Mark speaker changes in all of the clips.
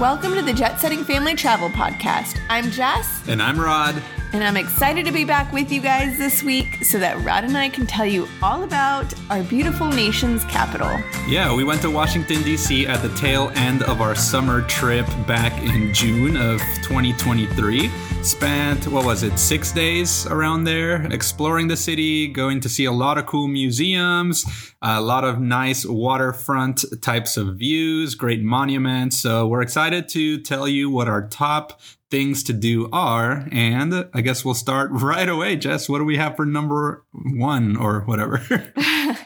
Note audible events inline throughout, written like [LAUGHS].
Speaker 1: Welcome to the Jet Setting Family Travel Podcast. I'm Jess,
Speaker 2: And I'm Rod.
Speaker 1: And I'm excited to be back with you guys this week so that Rod and I can tell you all about our beautiful nation's capital.
Speaker 2: Yeah, we went to Washington, D.C. at the tail end of our summer trip back in June of 2023. Spent, what was it, six days around there, exploring the city, going to see a lot of cool museums, a lot of nice waterfront types of views, great monuments. So we're excited to tell you what our top things to do are. And I guess we'll start [LAUGHS] right away. Jess, what do we have for number one or whatever? [LAUGHS]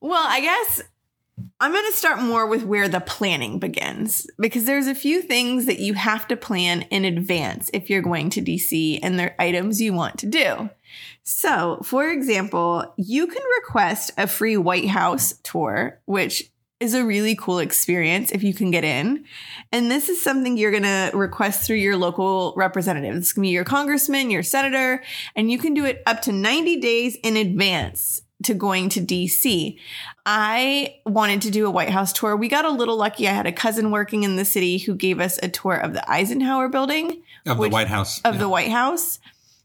Speaker 1: Well, I guess I'm going to start more with where the planning begins because there's a few things that you have to plan in advance if you're going to DC and they're items you want to do. So, for example, you can request a free White House tour, which is a really cool experience if you can get in. And this is something you're going to request through your local representative. It's going to be your congressman, your senator, and you can do it up to 90 days in advance to going to DC. I wanted to do a White House tour. We got a little lucky. I had a cousin working in the city who gave us a tour of the Eisenhower building
Speaker 2: of
Speaker 1: Which-
Speaker 2: the White House.
Speaker 1: of
Speaker 2: Yeah.
Speaker 1: the White House.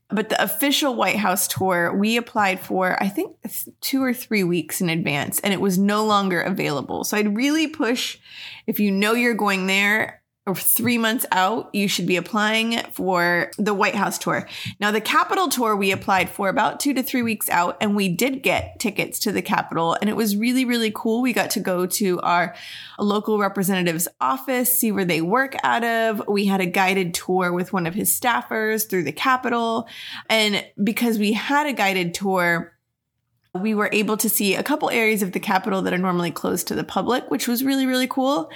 Speaker 1: But the official White House tour, we applied for, I think, two or three weeks in advance, and it was no longer available. So I'd really push if you know you're going there three months out, you should be applying for the White House tour. Now, the Capitol tour we applied for about two to three weeks out, and we did get tickets to the Capitol, and it was really, really cool. We got to go to our local representative's office, see where they work out of. We had a guided tour with one of his staffers through the Capitol. And because we had a guided tour, we were able to see a couple areas of the Capitol that are normally closed to the public, which was really, really cool.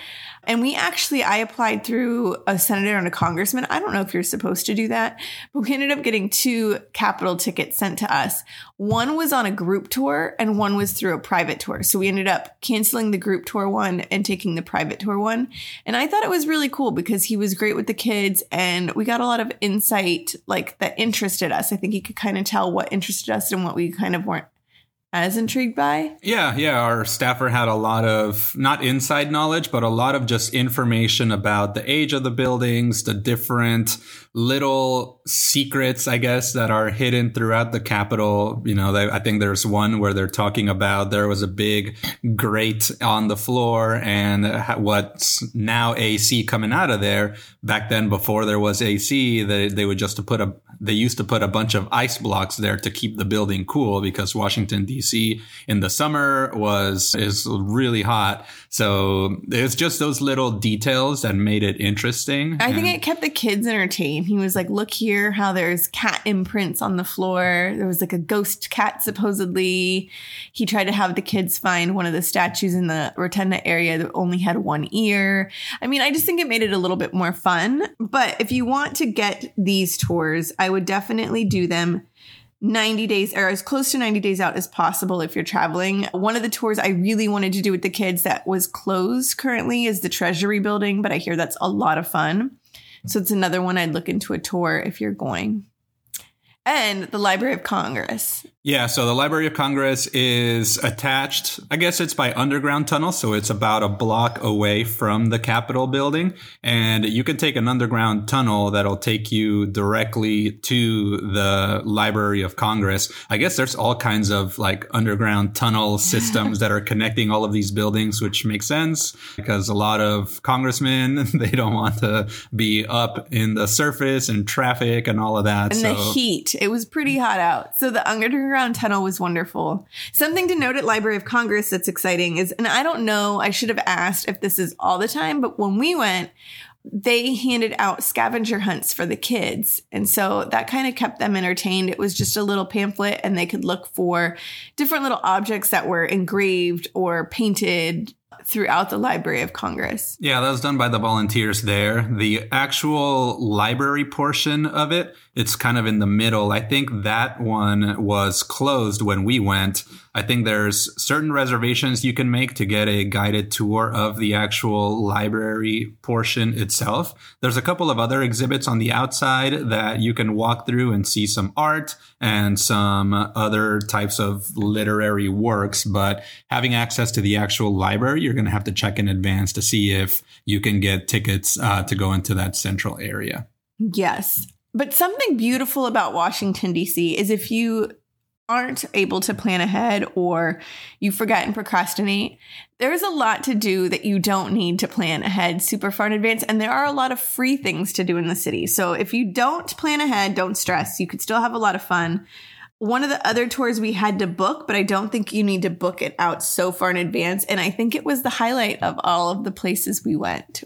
Speaker 1: And we actually, I applied through a senator and a congressman. I don't know if you're supposed to do that, but we ended up getting two Capitol tickets sent to us. One was on a group tour and one was through a private tour. So we ended up canceling the group tour one and taking the private tour one. And I thought it was really cool because he was great with the kids and we got a lot of insight like that interested us. I think he could kind of tell what interested us and what we kind of weren't as intrigued by.
Speaker 2: Yeah, yeah. Our staffer had a lot of not inside knowledge, but a lot of just information about the age of the buildings, the different little secrets, I guess, that are hidden throughout the Capitol. You know, they, I think there's one where they're talking about there was a big grate on the floor and what's now AC coming out of there. Back then, before there was AC, they, they would just put a, they used to put a bunch of ice blocks there to keep the building cool because Washington DC in the summer was is really hot. So it's just those little details that made it interesting.
Speaker 1: I think
Speaker 2: And-
Speaker 1: it kept the kids entertained. He was like, look here, how there's cat imprints on the floor. There was like a ghost cat, supposedly. He tried to have the kids find one of the statues in the rotunda area that only had one ear. I mean, I just think it made it a little bit more fun. But if you want to get these tours, I would definitely do them 90 days or as close to 90 days out as possible if you're traveling. One of the tours I really wanted to do with the kids that was closed currently is the Treasury building, but I hear that's a lot of fun. So it's another one I'd look into a tour if you're going. And the Library of Congress.
Speaker 2: Yeah, so the Library of Congress is attached. I guess it's by underground tunnel, so it's about a block away from the Capitol building. And you can take an underground tunnel that'll take you directly to the Library of Congress. I guess there's all kinds of like underground tunnel [LAUGHS] systems that are connecting all of these buildings, which makes sense because a lot of congressmen, [LAUGHS] they don't want to be up in the surface and traffic and all of that.
Speaker 1: And
Speaker 2: so
Speaker 1: the heat. It was pretty hot out. So the underground tunnel was wonderful. Something to note at Library of Congress that's exciting is, and I don't know, I should have asked if this is all the time, but when we went, they handed out scavenger hunts for the kids. And so that kind of kept them entertained. It was just a little pamphlet and they could look for different little objects that were engraved or painted throughout the Library of Congress.
Speaker 2: Yeah, that was done by the volunteers there. The actual library portion of it, it's kind of in the middle. I think that one was closed when we went. I think there's certain reservations you can make to get a guided tour of the actual library portion itself. There's a couple of other exhibits on the outside that you can walk through and see some art and some other types of literary works, but having access to the actual library, you're going to have to check in advance to see if you can get tickets uh, to go into that central area.
Speaker 1: Yes. But something beautiful about Washington, D.C. is if you aren't able to plan ahead or you forget and procrastinate, there's a lot to do that you don't need to plan ahead super far in advance. And there are a lot of free things to do in the city. So if you don't plan ahead, don't stress. You could still have a lot of fun. One of the other tours we had to book, but I don't think you need to book it out so far in advance. And I think it was the highlight of all of the places we went.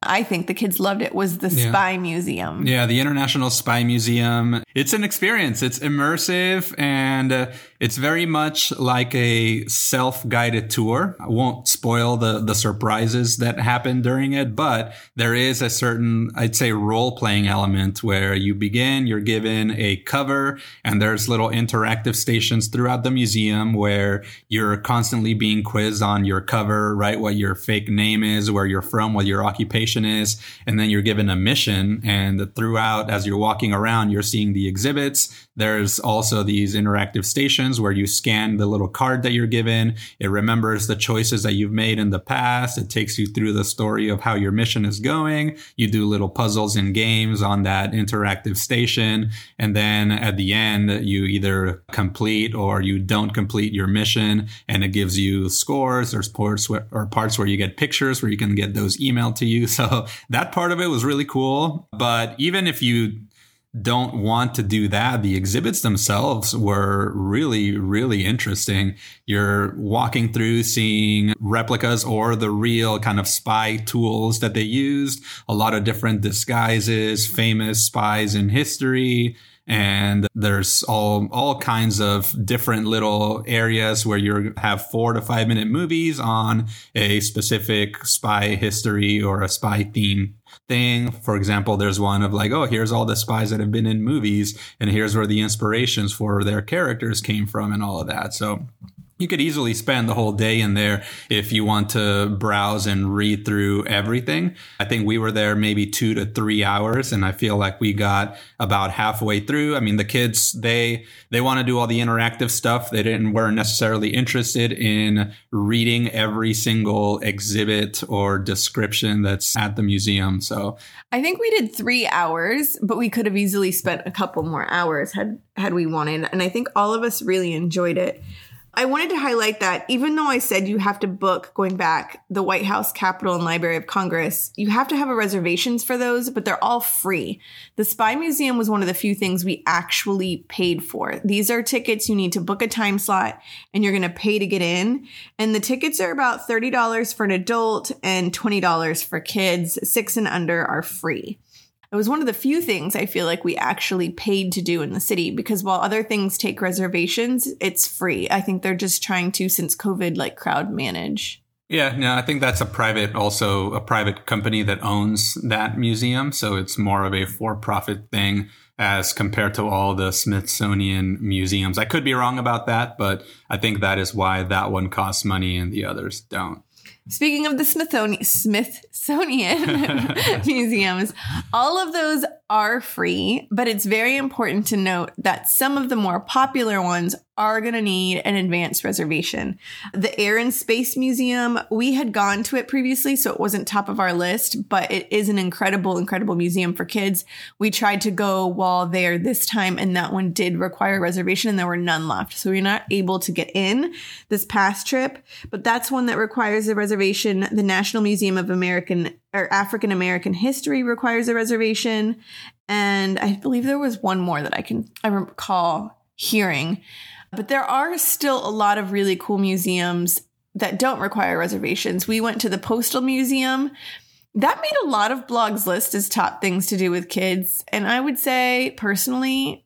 Speaker 1: I think the kids loved it was the yeah. Spy Museum.
Speaker 2: Yeah, the International Spy Museum. It's an experience. It's immersive and uh, it's very much like a self-guided tour. I won't spoil the the surprises that happen during it, but there is a certain I'd say role-playing element where you begin, you're given a cover and there's little interactive stations throughout the museum where you're constantly being quizzed on your cover, right? What your fake name is, where you're from, what your occupation is, and then you're given a mission and throughout as you're walking around, you're seeing the exhibits. There's also these interactive stations where you scan the little card that you're given. It remembers the choices that you've made in the past. It takes you through the story of how your mission is going. You do little puzzles and games on that interactive station. And then at the end, you either complete or you don't complete your mission and it gives you scores. There's parts where, or parts where you get pictures where you can get those emailed to you. [LAUGHS] So that part of it was really cool. But even if you don't want to do that. The exhibits themselves were really, really interesting. You're walking through seeing replicas or the real kind of spy tools that they used, a lot of different disguises, famous spies in history. And there's all, all kinds of different little areas where you have four to five minute movies on a specific spy history or a spy theme thing. For example, there's one of like, oh, here's all the spies that have been in movies, and here's where the inspirations for their characters came from, and all of that. So you could easily spend the whole day in there if you want to browse and read through everything. I think we were there maybe two to three hours and I feel like we got about halfway through. I mean, the kids, they, they want to do all the interactive stuff. They didn't, weren't necessarily interested in reading every single exhibit or description that's at the museum. So
Speaker 1: I think we did three hours, but we could have easily spent a couple more hours had, had we wanted. And I think all of us really enjoyed it. I wanted to highlight that even though I said you have to book going back the White House, Capitol, and Library of Congress, you have to have reservations for those, but they're all free. The Spy Museum was one of the few things we actually paid for. These are tickets you need to book a time slot and you're going to pay to get in. And the tickets are about $30 for an adult and $20 for kids. Six and under are free. It was one of the few things I feel like we actually paid to do in the city because while other things take reservations, it's free. I think they're just trying to, since COVID, like crowd manage.
Speaker 2: Yeah, no, I think that's a private, also a private company that owns that museum. So it's more of a for profit thing as compared to all the Smithsonian museums. I could be wrong about that, but I think that is why that one costs money and the others don't.
Speaker 1: Speaking of the Smithsonian, Smithsonian [LAUGHS] museums, all of those are free, but it's very important to note that some of the more popular ones are going to need an advanced reservation. The Air and Space Museum, we had gone to it previously, so it wasn't top of our list, but it is an incredible, incredible museum for kids. We tried to go while there this time, and that one did require a reservation, and there were none left. So we are not able to get in this past trip, but that's one that requires a reservation. The National Museum of American or African American history requires a reservation. And I believe there was one more that I can I recall hearing. But there are still a lot of really cool museums that don't require reservations. We went to the Postal Museum. That made a lot of blogs list as top things to do with kids. And I would say personally,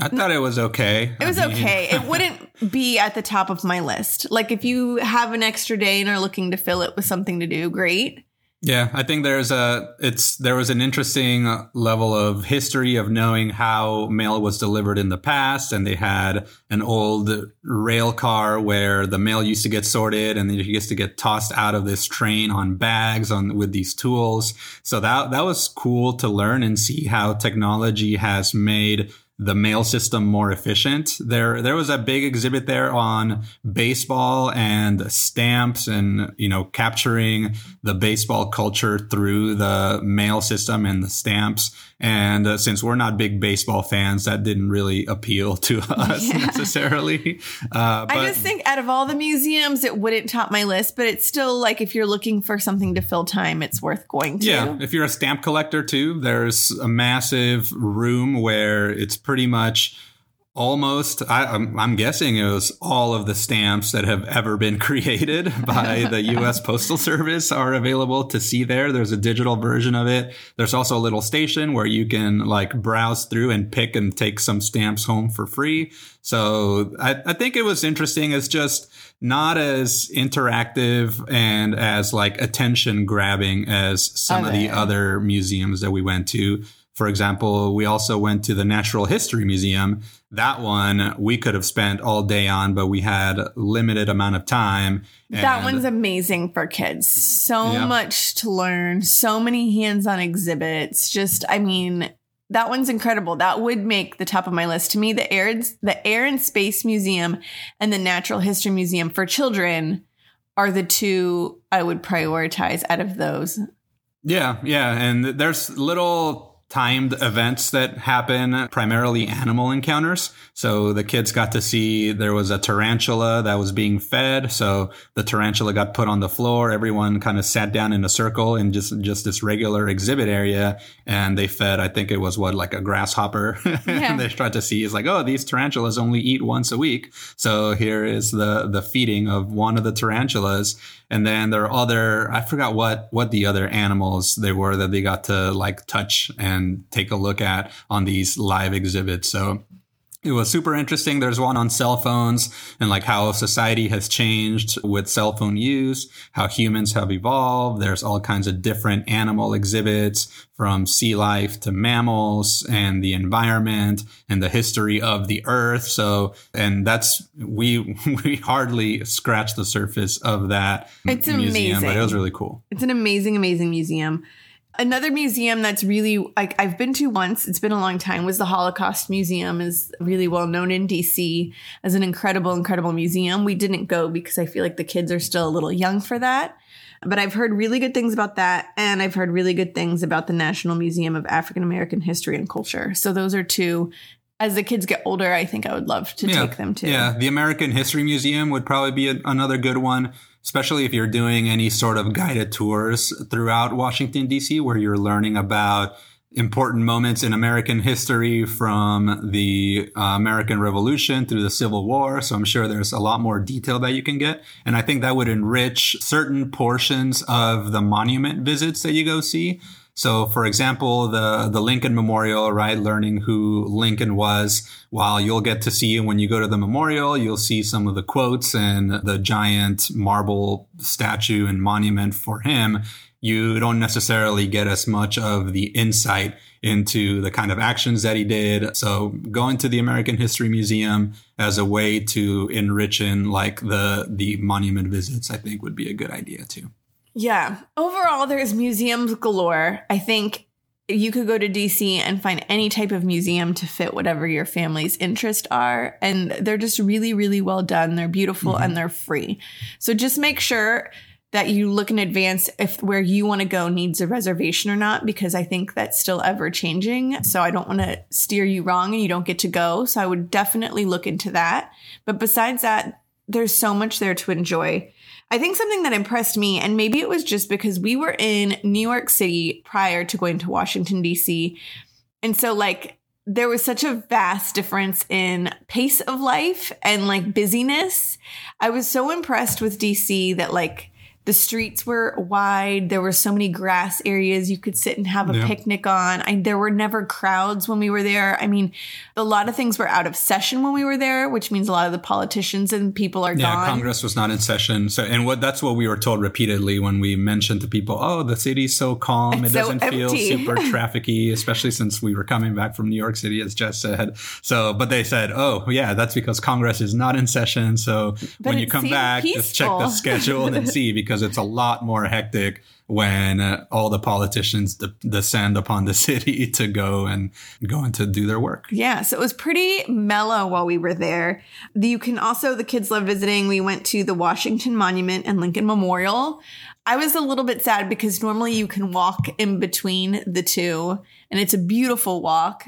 Speaker 2: I thought it was okay.
Speaker 1: It was I mean. okay. It [LAUGHS] wouldn't be at the top of my list. Like if you have an extra day and are looking to fill it with something to do, great.
Speaker 2: Yeah, I think there's a it's there was an interesting level of history of knowing how mail was delivered in the past, and they had an old rail car where the mail used to get sorted, and then it used to get tossed out of this train on bags on with these tools. So that that was cool to learn and see how technology has made the mail system more efficient. There, there was a big exhibit there on baseball and stamps and, you know, capturing the baseball culture through the mail system and the stamps. And uh, since we're not big baseball fans, that didn't really appeal to [LAUGHS] us yeah. necessarily.
Speaker 1: Uh, I just think out of all the museums, it wouldn't top my list, but it's still like if you're looking for something to fill time, it's worth going to.
Speaker 2: Yeah. If you're a stamp collector too, there's a massive room where it's pretty much almost I, am I'm guessing it was all of the stamps that have ever been [LAUGHS] created by the [LAUGHS] US Postal Service are available to see there. There's a digital version of it. There's also a little station where you can like browse through and pick and take some stamps home for free. So I, I think it was interesting. It's just not as interactive and as like attention grabbing as some okay. of the other museums that we went to. For example, we also went to the Natural History Museum. That one we could have spent all day on, but we had limited amount of time.
Speaker 1: that one's amazing for kids. So yeah. much to learn, so many hands-on exhibits. Just, I mean, that one's incredible. That would make the top of my list. To me, the Air, the Air and Space Museum and the Natural History Museum for children are the two I would prioritize out of those.
Speaker 2: Yeah, yeah. And there's little timed events that happen, primarily animal encounters. So the kids got to see there was a tarantula that was being fed. So the tarantula got put on the floor. Everyone kind of sat down in a circle in just, just this regular exhibit area. And they fed, I think it was what, like a grasshopper. [LAUGHS] Yeah. and they tried to see is like, oh, these tarantulas only eat once a week. So here is the, the feeding of one of the tarantulas. And then there are other, I forgot what, what the other animals they were that they got to like touch and take a look at on these live exhibits. So it was super interesting. There's one on cell phones and like how society has changed with cell phone use, how humans have evolved. There's all kinds of different animal exhibits from sea life to mammals and the environment and the history of the earth. So, and that's, we, [LAUGHS] we hardly scratched the surface of that it's museum, amazing. but it was really cool.
Speaker 1: It's an amazing, amazing museum. Another museum that's really like I've been to once, it's been a long time, was the Holocaust Museum is really well known in DC as an incredible, incredible museum. We didn't go because I feel like the kids are still a little young for that. But I've heard really good things about that. And I've heard really good things about the National Museum of African American History and Culture. So those are two as the kids get older, I think I would love to
Speaker 2: yeah.
Speaker 1: take them to.
Speaker 2: Yeah, the American History Museum would probably be a, another good one especially if you're doing any sort of guided tours throughout Washington, D.C., where you're learning about important moments in American history from the uh, American Revolution through the Civil War. So I'm sure there's a lot more detail that you can get. And I think that would enrich certain portions of the monument visits that you go see. So, for example, the, the Lincoln Memorial, right? Learning who Lincoln was. While you'll get to see when you go to the memorial, you'll see some of the quotes and the giant marble statue and monument for him. You don't necessarily get as much of the insight into the kind of actions that he did. So going to the American History Museum as a way to enrich in like the, the monument visits, I think would be a good idea too.
Speaker 1: Yeah. Overall, there's museums galore. I think you could go to DC and find any type of museum to fit whatever your family's interests are. And they're just really, really well done. They're beautiful mm-hmm. and they're free. So just make sure that you look in advance if where you want to go needs a reservation or not, because I think that's still ever changing. So I don't want to steer you wrong and you don't get to go. So I would definitely look into that. But besides that, there's so much there to enjoy. I think something that impressed me, and maybe it was just because we were in New York City prior to going to Washington, D.C. And so, like, there was such a vast difference in pace of life and like busyness. I was so impressed with DC that, like, the streets were wide. There were so many grass areas you could sit and have a yeah. picnic on. I, there were never crowds when we were there. I mean, a lot of things were out of session when we were there, which means a lot of the politicians and people are yeah,
Speaker 2: gone. Congress was not in session. So, and what that's what we were told repeatedly when we mentioned to people, "Oh, the city's so calm. It's it doesn't so feel [LAUGHS] super trafficy, especially since we were coming back from New York City, as Jess said." So, but they said, "Oh, yeah, that's because Congress is not in session. So but when you come back, peaceful. just check the schedule and see because." [LAUGHS] because it's a lot more hectic when uh, all the politicians de- descend upon the [LAUGHS] city to go and go and to do their work.
Speaker 1: Yeah, so it was pretty mellow while we were there. You can also, the kids love visiting. We went to the Washington Monument and Lincoln Memorial. I was a little bit sad because normally you can walk in between the two, and it's a beautiful walk.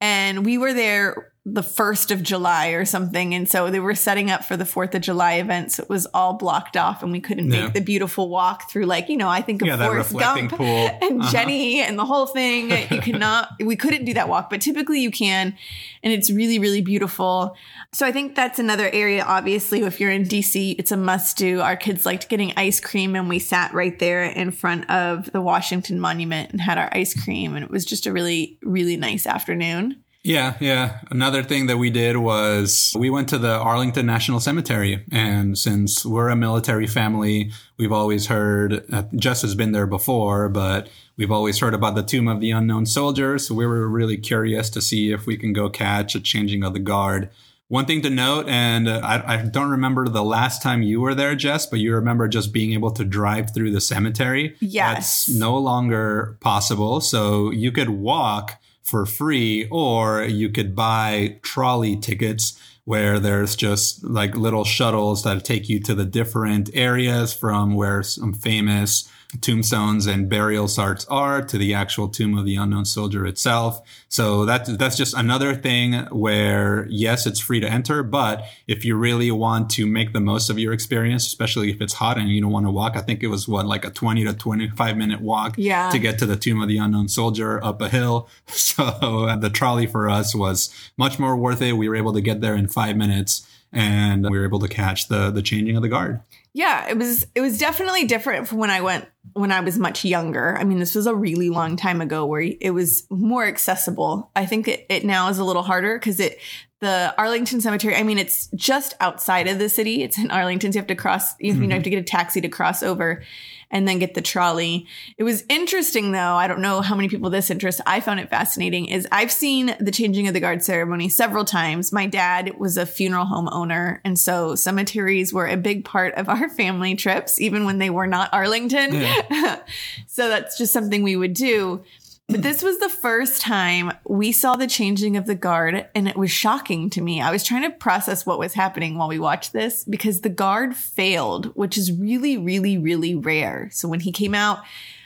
Speaker 1: And we were there the first of July or something. And so they were setting up for the Fourth of July event. So it was all blocked off and we couldn't
Speaker 2: Yeah.
Speaker 1: make the beautiful walk through like, you know, I think of
Speaker 2: Yeah,
Speaker 1: Forrest Gump
Speaker 2: pool. [LAUGHS]
Speaker 1: and
Speaker 2: Uh-huh.
Speaker 1: Jenny and the whole thing. You [LAUGHS] cannot, we couldn't do that walk, but typically you can. And it's really, really beautiful. So I think that's another area. Obviously, if you're in DC, it's a must do. Our kids liked getting ice cream and we sat right there in front of the Washington Monument and had our ice cream. And it was just a really, really nice afternoon.
Speaker 2: Yeah, yeah. Another thing that we did was we went to the Arlington National Cemetery. And since we're a military family, we've always heard, uh, Jess has been there before, but we've always heard about the Tomb of the Unknown Soldier. So we were really curious to see if we can go catch a changing of the guard. One thing to note, and uh, I, I don't remember the last time you were there, Jess, but you remember just being able to drive through the cemetery.
Speaker 1: Yes.
Speaker 2: That's no longer possible. So you could walk for free, or you could buy trolley tickets where there's just like little shuttles that take you to the different areas from where some famous tombstones and burial sites are to the actual tomb of the unknown soldier itself. So that that's just another thing where yes, it's free to enter, but if you really want to make the most of your experience, especially if it's hot and you don't want to walk, I think it was what like a 20 to 25 minute walk
Speaker 1: Yeah.
Speaker 2: to get to the tomb of the unknown soldier up a hill. [LAUGHS] So uh, the trolley for us was much more worth it. We were able to get there in 5 minutes and we were able to catch the the changing of the guard.
Speaker 1: Yeah, it was it was definitely different from when I went when I was much younger. I mean, this was a really long time ago where it was more accessible. I think it, it now is a little harder because it the Arlington Cemetery. I mean, it's just outside of the city. It's in Arlington. So you have to cross. You, you know, you have to get a taxi to cross over, and then get the trolley. It was interesting though. I don't know how many people this interests. I found it fascinating. Is I've seen the changing of the guard ceremony several times. My dad was a funeral home owner, and so cemeteries were a big part of our family trips, even when they were not Arlington. [LAUGHS] so that's just something we would do. But this was the first time we saw the changing of the guard, and it was shocking to me. I was trying to process what was happening while we watched this because the guard failed, which is really, really, really rare. So when he came out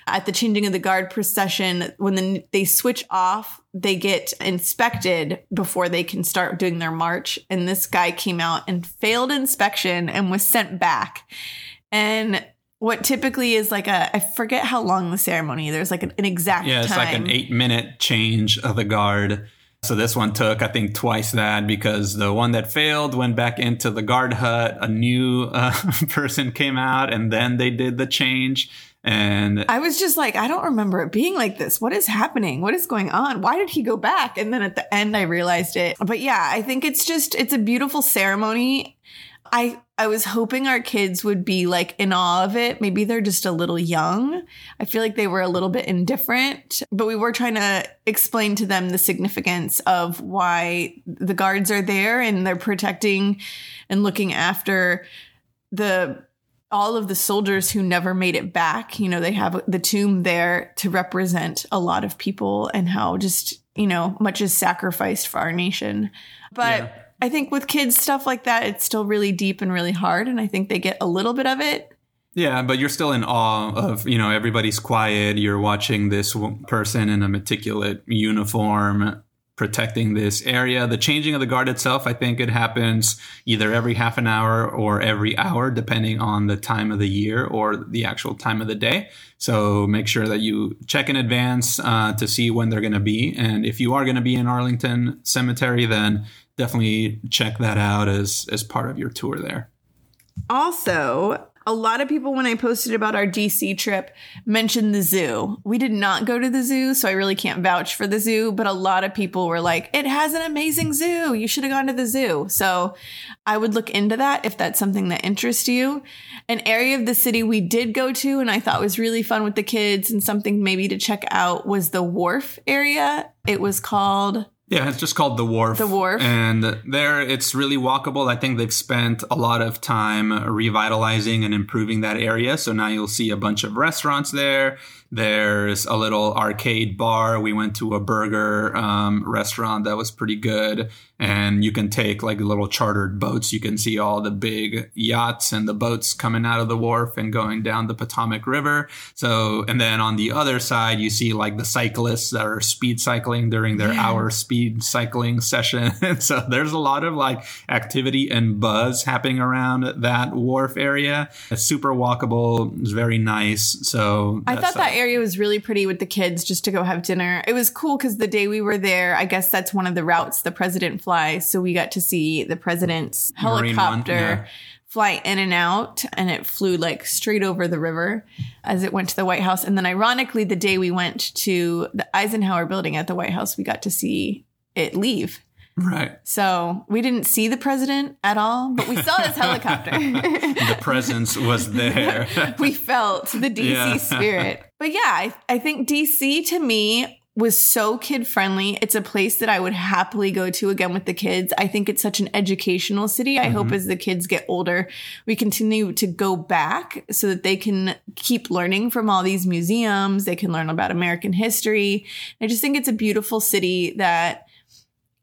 Speaker 1: at the changing of the guard procession, when the, they switch off, they get inspected before they can start doing their march. And this guy came out and failed inspection and was sent back. And what typically is like a I forget how long the ceremony. There's like an, an exact
Speaker 2: Yeah, it's
Speaker 1: time.
Speaker 2: like an eight minute change of the guard. So this one took, I think, twice that because the one that failed went back into the guard hut. A new uh, [LAUGHS] person came out, and then they did the change. And
Speaker 1: I was just like, I don't remember it being like this. What is happening? What is going on? Why did he go back? And then at the end, I realized it. But yeah, I think it's just, it's a beautiful ceremony. I, I was hoping our kids would be like in awe of it. Maybe they're just a little young. I feel like they were a little bit indifferent, but we were trying to explain to them the significance of why the guards are there and they're protecting and looking after the all of the soldiers who never made it back. You know, they have the tomb there to represent a lot of people and how just, you know, much is sacrificed for our nation. But
Speaker 2: Yeah.
Speaker 1: I think with kids, stuff like that, it's still really deep and really hard. And I think they get a little bit of it.
Speaker 2: yeah, but you're still in awe of, you know, everybody's quiet. You're watching this person in a meticulous uniform protecting this area. The changing of the guard itself, I think it happens either every half an hour or every hour, depending on the time of the year or the actual time of the day. So make sure that you check in advance uh, to see when they're going to be. And if you are going to be in Arlington Cemetery, then definitely check that out as as part of your tour there.
Speaker 1: Also, a lot of people, when I posted about our DC trip, mentioned the zoo. We did not go to the zoo, so I really can't vouch for the zoo, but a lot of people were like, it has an amazing zoo. You should have gone to the zoo. So I would look into that if that's something that interests you. An area of the city we did go to and I thought was really fun with the kids and something maybe to check out was the wharf area. It was called
Speaker 2: Yeah, it's just called the Wharf.
Speaker 1: The Wharf.
Speaker 2: And there it's really walkable. I think they've spent a lot of time revitalizing and improving that area. So now you'll see a bunch of restaurants there. There's a little arcade bar. We went to a burger um, restaurant that was pretty good. And you can take like little chartered boats. You can see all the big yachts and the boats coming out of the wharf and going down the Potomac River. So, and then on the other side, you see like the cyclists that are speed cycling during their yeah. hour speed cycling [LAUGHS] session. [LAUGHS] so there's a lot of like activity and buzz happening around that wharf area. It's super walkable. It's very nice. So
Speaker 1: I thought that area was really pretty with the kids just to go have dinner. It was cool because the day we were there, I guess that's one of the routes the president flies. So we got to see the president's helicopter. One, yeah. Fly in and out, and it flew like straight over the river as it went to the White House. And then, ironically, the day we went to the Eisenhower building at the White House, we got to see it leave.
Speaker 2: Right.
Speaker 1: So we didn't see the president at all, but we saw his helicopter. [LAUGHS]
Speaker 2: the presence was there. [LAUGHS]
Speaker 1: we felt the DC yeah. spirit. But yeah, I, I think DC to me was so kid friendly. It's a place that I would happily go to again with the kids. I think it's such an educational city. I mm-hmm. hope as the kids get older, we continue to go back so that they can keep learning from all these museums. They can learn about American history. I just think it's a beautiful city that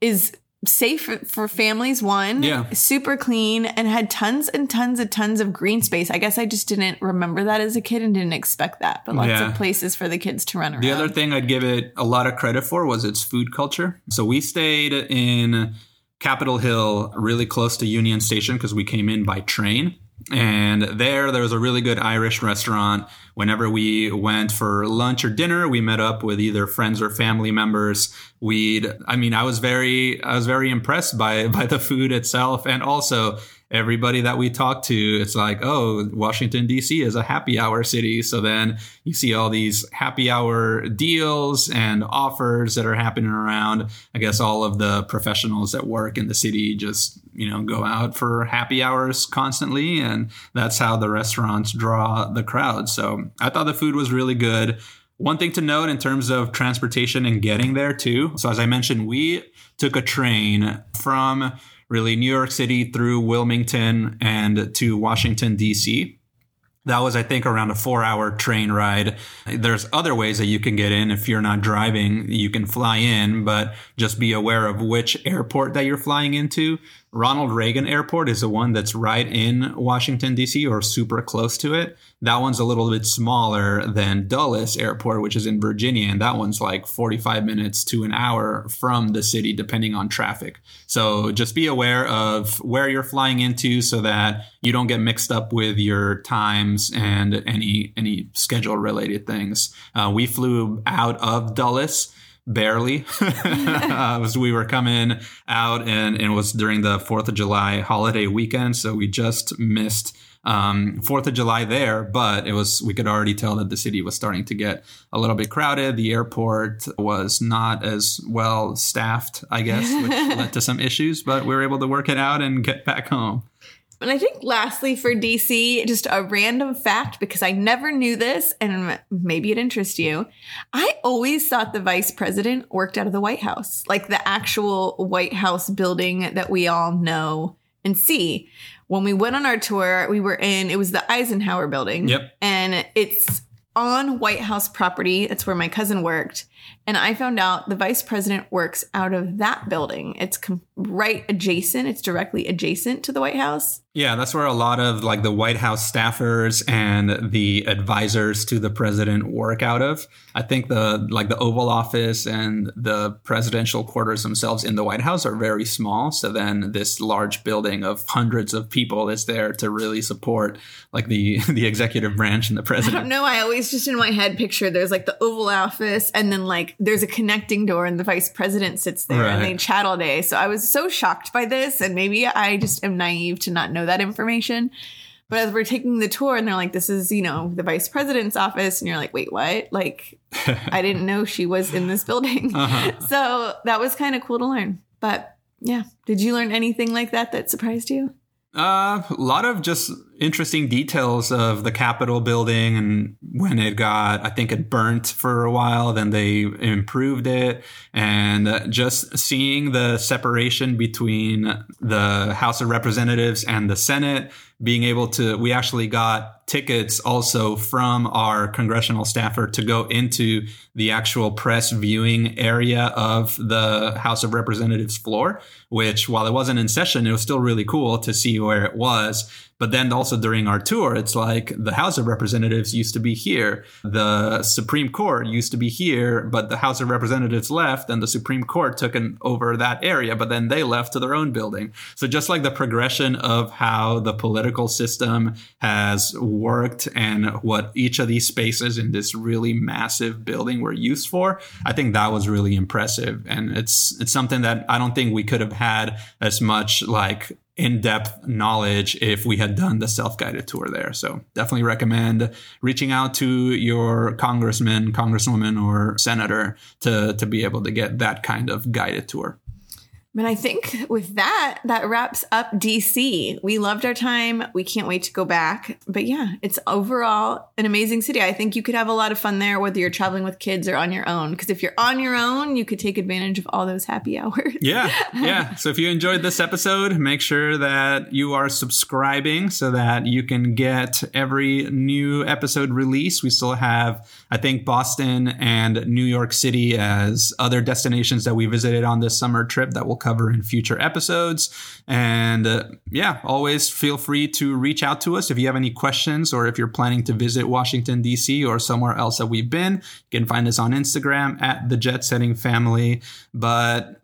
Speaker 1: is safe for families one
Speaker 2: yeah.
Speaker 1: super clean and had tons and tons and tons of green space. I guess i just didn't remember that as a kid and didn't expect that but lots yeah. of places for the kids to run around
Speaker 2: the other thing i'd give it a lot of credit for was its food culture. So we stayed in capitol hill really close to union station because we came in by train and there, there was a really good Irish restaurant. Whenever we went for lunch or dinner, we met up with either friends or family members. We'd, I mean, I was very, I was very impressed by, by the food itself. And also everybody that we talk to, it's like, oh, Washington, D.C. is a happy hour city. So then you see all these happy hour deals and offers that are happening around. I guess all of the professionals that work in the city just, you know, go out for happy hours constantly. And that's how the restaurants draw the crowd. So I thought the food was really good. One thing to note in terms of transportation and getting there too. So as I mentioned, we took a train from really New York City through Wilmington and to Washington, D.C. That was, I think, around a four hour train ride. There's other ways that you can get in. If you're not driving, you can fly in, but just be aware of which airport that you're flying into. Ronald Reagan Airport is the one that's right in Washington, D.C., or super close to it. That one's a little bit smaller than Dulles Airport, which is in Virginia, and that one's like 45 minutes to an hour from the city, depending on traffic. So just be aware of where you're flying into so that you don't get mixed up with your times and any any schedule related things. Uh, we flew out of Dulles barely. [LAUGHS] Uh, as we were coming out and, and, it was during the fourth of july holiday weekend. So we just missed um, fourth of july there but it was we could already tell that the city was starting to get a little bit crowded. The airport was not as well staffed i guess which [LAUGHS] led to some issues but we were able to work it out and get back home
Speaker 1: and I think lastly for DC, just a random fact because I never knew this and maybe it interests you. I always thought the vice president worked out of the White House, like the actual White House building that we all know and see. When we went on our tour, we were in, it was the Eisenhower building.
Speaker 2: Yep.
Speaker 1: And it's on White House property. That's where my cousin worked. And I found out the vice president works out of that building. It's com- right adjacent, it's directly adjacent to the White House.
Speaker 2: Yeah, that's where a lot of like the White House staffers and the advisors to the president work out of. I think the like the Oval Office and the presidential quarters themselves in the White House are very small. So then this large building of hundreds of people is there to really support like the [LAUGHS] the executive branch and the president.
Speaker 1: I don't know. I always just in my head picture there's like the Oval Office and then like there's a connecting door and the vice president sits there right. and they chat all day. So I was so shocked by this and maybe I just am naive to not know that information. But as we're taking the tour and they're like, this is, you know, the vice president's office. And you're like, wait, what? Like, [LAUGHS] I didn't know she was in this building. [LAUGHS] Uh-huh. So that was kind of cool to learn. But yeah, did you learn anything like that that surprised you?
Speaker 2: Uh, a lot of just interesting details of the Capitol building and when it got, I think it burnt for a while, then they improved it. And uh, just seeing the separation between the House of Representatives and the Senate, being able to, we actually got tickets also from our congressional staffer to go into the actual press viewing area of the House of Representatives floor, which while it wasn't in session, it was still really cool to see where it was. But then also during our tour, it's like the House of Representatives used to be here. The Supreme Court used to be here, but the House of Representatives left and the Supreme Court took an, over that area, but then they left to their own building. So just like the progression of how the political system has worked and what each of these spaces in this really massive building were used for, I think that was really impressive. And it's, it's something that I don't think we could have had as much like in-depth knowledge if we had done the self-guided tour there. So definitely recommend reaching out to your congressman, congresswoman, or senator to to be able to get that kind of guided tour.
Speaker 1: And I think with that, that wraps up DC. We loved our time. We can't wait to go back. But yeah, it's overall an amazing city. I think you could have a lot of fun there, whether you're traveling with kids or on your own. Because if you're on your own, you could take advantage of all those happy hours.
Speaker 2: Yeah. Yeah. [LAUGHS] so if you enjoyed this episode, make sure that you are subscribing so that you can get every new episode release. We still have, I think, Boston and New York City as other destinations that we visited on this summer trip that will cover in future episodes. And uh, yeah, always feel free to reach out to us if you have any questions or if you're planning to visit Washington, D.C. or somewhere else that we've been. You can find us on Instagram at the Jet Setting Family. But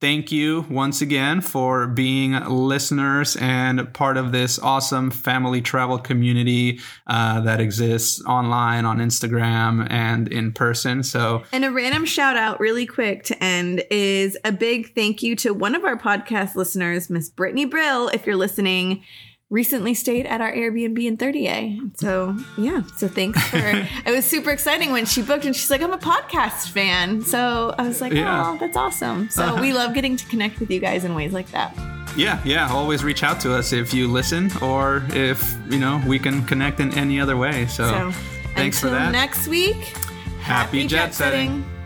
Speaker 2: thank you once again for being listeners and part of this awesome family travel community uh, that exists online on Instagram and in person. So,
Speaker 1: and a random shout out, really quick to end, is a big thank you to one of our podcast listeners, Miss Brittany Brill. If you're listening, recently stayed at our Airbnb in 30A. So yeah, so thanks for. [LAUGHS] it was super exciting when she booked, and she's like, "I'm a podcast fan." So I was like, yeah. "Oh, that's awesome!" So uh-huh. we love getting to connect with you guys in ways like that.
Speaker 2: Yeah, yeah. Always reach out to us if you listen, or if you know we can connect in any other way. So, so thanks for that.
Speaker 1: Next week.
Speaker 2: Happy, happy jet, jet setting. setting.